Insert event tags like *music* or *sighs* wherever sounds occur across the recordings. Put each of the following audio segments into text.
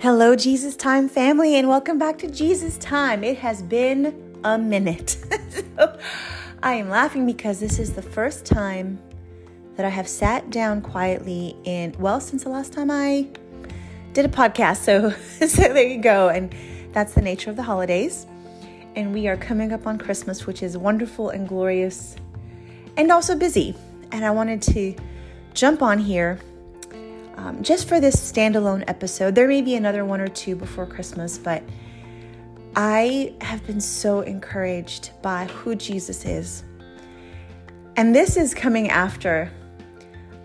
Hello, Jesus Time family, and welcome back to Jesus Time. It has been a minute. *laughs* so, I am laughing because this is the first time that I have sat down quietly in, well, since the last time I did a podcast. So, *laughs* so there you go. And that's the nature of the holidays. And we are coming up on Christmas, which is wonderful and glorious and also busy. And I wanted to jump on here um, just for this standalone episode. There may be another one or two before Christmas, but I have been so encouraged by who Jesus is. And this is coming after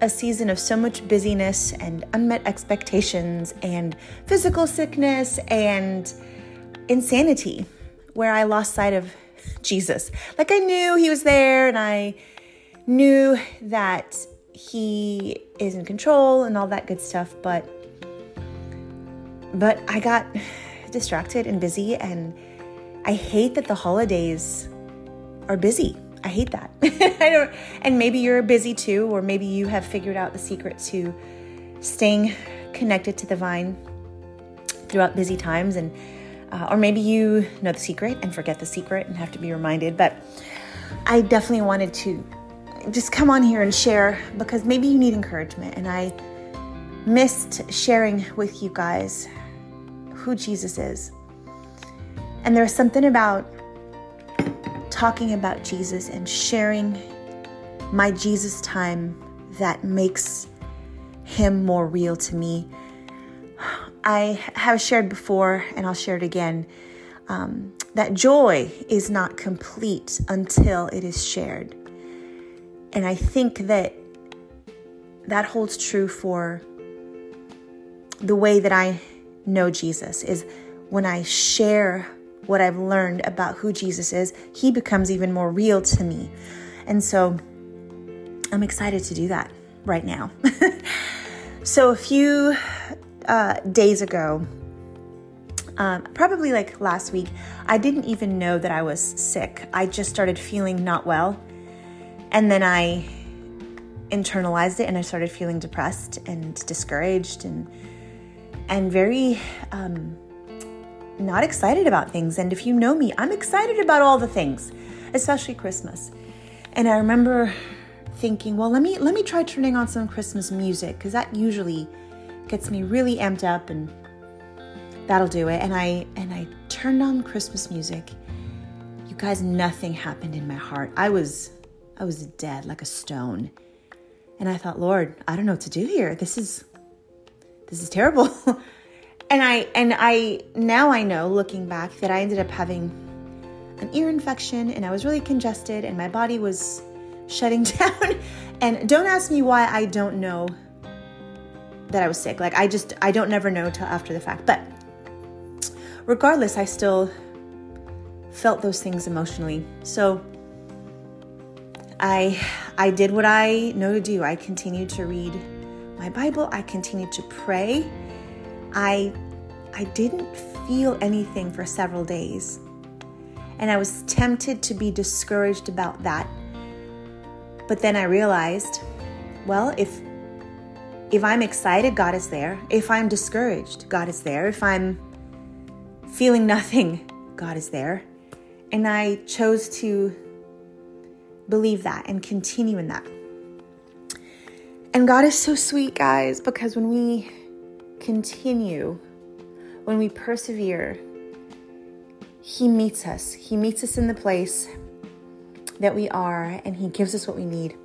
a season of so much busyness and unmet expectations and physical sickness and insanity, where I lost sight of Jesus. Like I knew he was there and I knew that he is in control and all that good stuff, but but I got *sighs* distracted and busy and I hate that the holidays are busy. I hate that. *laughs* I don't and maybe you're busy too or maybe you have figured out the secret to staying connected to the vine throughout busy times and uh, or maybe you know the secret and forget the secret and have to be reminded but I definitely wanted to just come on here and share because maybe you need encouragement. And I missed sharing with you guys who Jesus is. And there's something about talking about Jesus and sharing my Jesus time that makes him more real to me. I have shared before, and I'll share it again, um, that joy is not complete until it is shared. And I think that that holds true for the way that I know Jesus is when I share what I've learned about who Jesus is, he becomes even more real to me. And so I'm excited to do that right now. *laughs* so a few uh, days ago, um, probably like last week, I didn't even know that I was sick. I just started feeling not well. And then I internalized it and I started feeling depressed and discouraged and and very um, not excited about things. And if you know me, I'm excited about all the things, especially Christmas. And I remember thinking, well, let me let me try turning on some Christmas music because that usually gets me really amped up and that'll do it. And I and I turned on Christmas music. You guys, nothing happened in my heart. I was I was dead like a stone. And I thought, Lord, I don't know what to do here. This is this is terrible. *laughs* and I and I now I know looking back that I ended up having an ear infection and I was really congested and my body was shutting *laughs* down. and don't ask me why I don't know that I was sick. Like I just I don't never know till after the fact. But regardless, I still felt those things emotionally. So I I did what I know to do. I continued to read my Bible. I continued to pray. I I didn't feel anything for several days. And I was tempted to be discouraged about that. But then I realized, well, if if I'm excited, God is there. If I'm discouraged, God is there. If I'm feeling nothing, *laughs* God is there. And I chose to believe that and continue in that. And God is so sweet, guys, because when we continue, when we persevere, He meets us. He meets us in the place that we are, and He gives us what we need.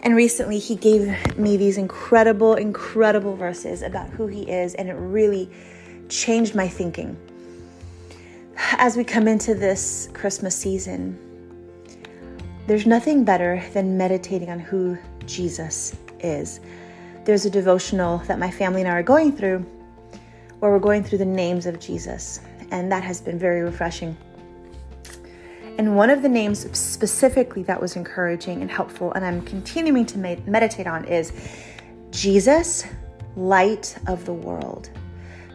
And recently, He gave me these incredible, incredible verses about who He is, and it really changed my thinking. As we come into this Christmas season, there's nothing better than meditating on who Jesus is. There's a devotional that my family and I are going through where we're going through the names of Jesus, and that has been very refreshing. And one of the names specifically that was encouraging and helpful, and I'm continuing to meditate on, is Jesus, light of the world.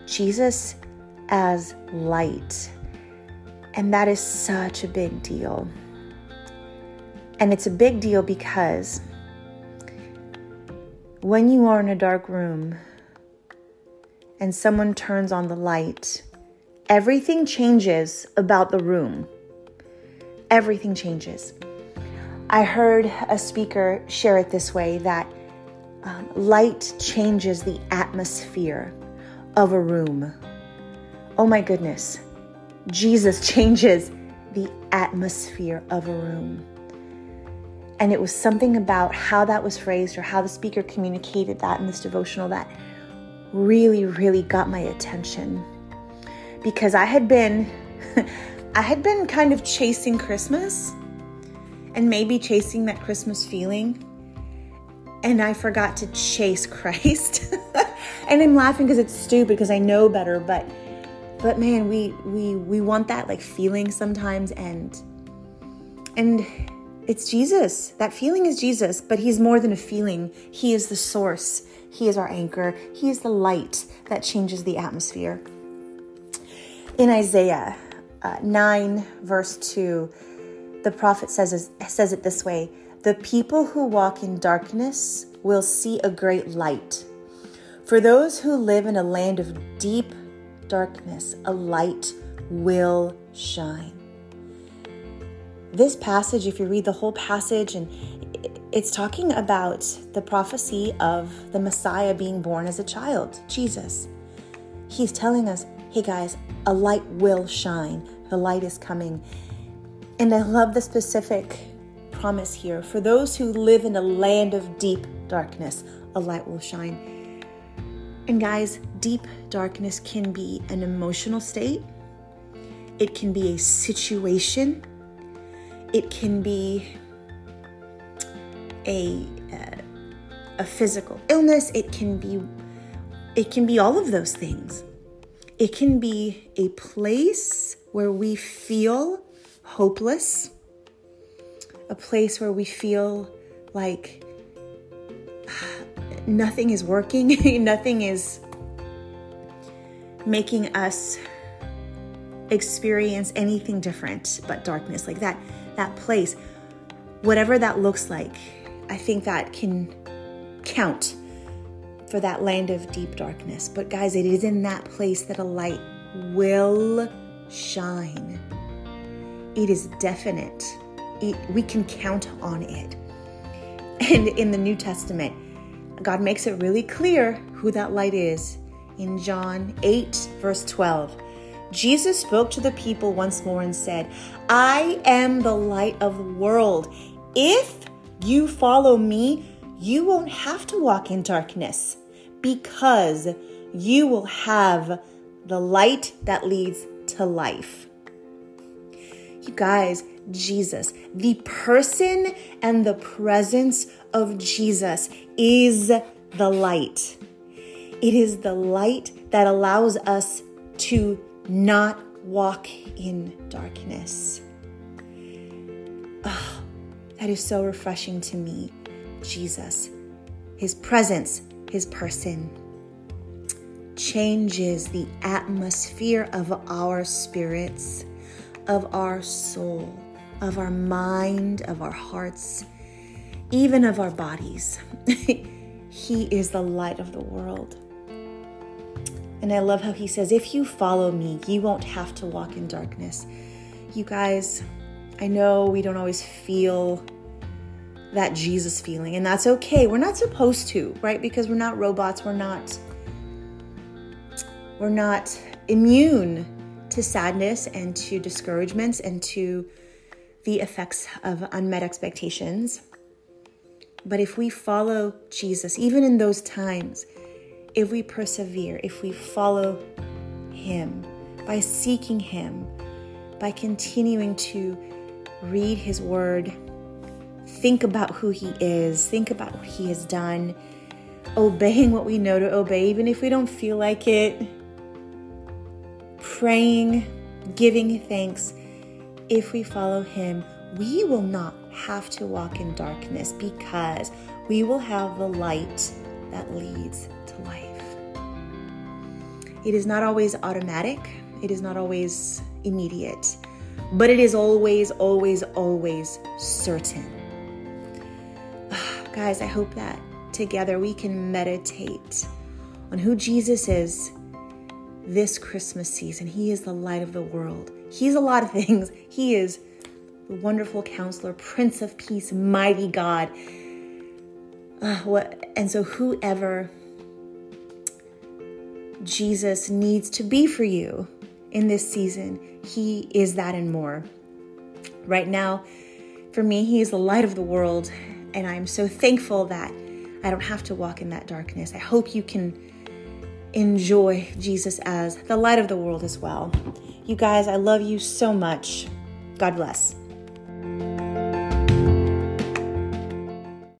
Jesus as light. And that is such a big deal. And it's a big deal because when you are in a dark room and someone turns on the light, everything changes about the room. Everything changes. I heard a speaker share it this way that um, light changes the atmosphere of a room. Oh my goodness. Jesus *laughs* changes the atmosphere of a room. And it was something about how that was phrased or how the speaker communicated that in this devotional that really, really got my attention. Because I had been, *laughs* I had been kind of chasing Christmas and maybe chasing that Christmas feeling. And I forgot to chase *laughs* Christ. and I'm laughing because it's stupid because I know better, but but man, we we we want that like feeling sometimes and and it's Jesus. That feeling is Jesus, but he's more than a feeling. He is the source. He is our anchor. He is the light that changes the atmosphere. In Isaiah uh, 9 verse 2, the prophet says says it this way, "The people who walk in darkness will see a great light." For those who live in a land of deep darkness, a light will shine. This passage, if you read the whole passage, and it's talking about the prophecy of the Messiah being born as a child, Jesus. He's telling us, hey guys, a light will shine. The light is coming. And I love the specific promise here. For those who live in a land of deep darkness, a light will shine. And guys, deep darkness can be an emotional state, it can be a situation, it can be a uh, a physical illness, it can be it can be all of those things. It can be a place where we feel hopeless, a place where we feel like *sighs* nothing is working, *laughs* nothing is making us experience anything different but darkness like that that place whatever that looks like i think that can count for that land of deep darkness. But guys it is in that place that a light will shine. It is definite. It, we can count on it. And in the new testament God makes it really clear who that light is. In John 8, verse 12. Jesus spoke to the people once more and said, I am the light of the world. If you follow me, you won't have to walk in darkness because you will have the light that leads to life. You guys, Jesus, the person and the presence of Jesus is the light. It is the light that allows us to not walk in darkness. Oh, that is so refreshing to me. Jesus, His presence, His person changes the atmosphere of our spirits, of our soul, of our mind, of our hearts, even of our bodies. *laughs* he is the light of the world. And I love how he says, If you follow me, you won't have to walk in darkness. You guys, I know we don't always feel that Jesus feeling, and that's okay. We're not supposed to, right? Because we're not robots. We're not we're not immune to sadness and to discouragements and to the effects of unmet expectations. But if we follow Jesus, even in those times, if we persevere, if we follow Him by seeking Him, by continuing to read His Word, think about who He is, think about what He has done, obeying what we know to obey, even if we don't feel like it, praying, giving thanks. If we follow Him, we will not have to walk in darkness because we will have the light that leads to life. It is not always automatic, it is not always immediate, but it is always, always, always certain. *sighs* Guys, I hope that together we can meditate on who Jesus is this Christmas season. He is the light of the world. He's a lot of *laughs* things. He is the wonderful counselor, Prince of Peace, mighty God. Uh, what and so whoever Jesus needs to be for you in this season, he is that and more. Right now, for me, he is the light of the world, and I'm so thankful that I don't have to walk in that darkness. I hope you can enjoy Jesus as the light of the world as well. You guys, I love you so much. God bless.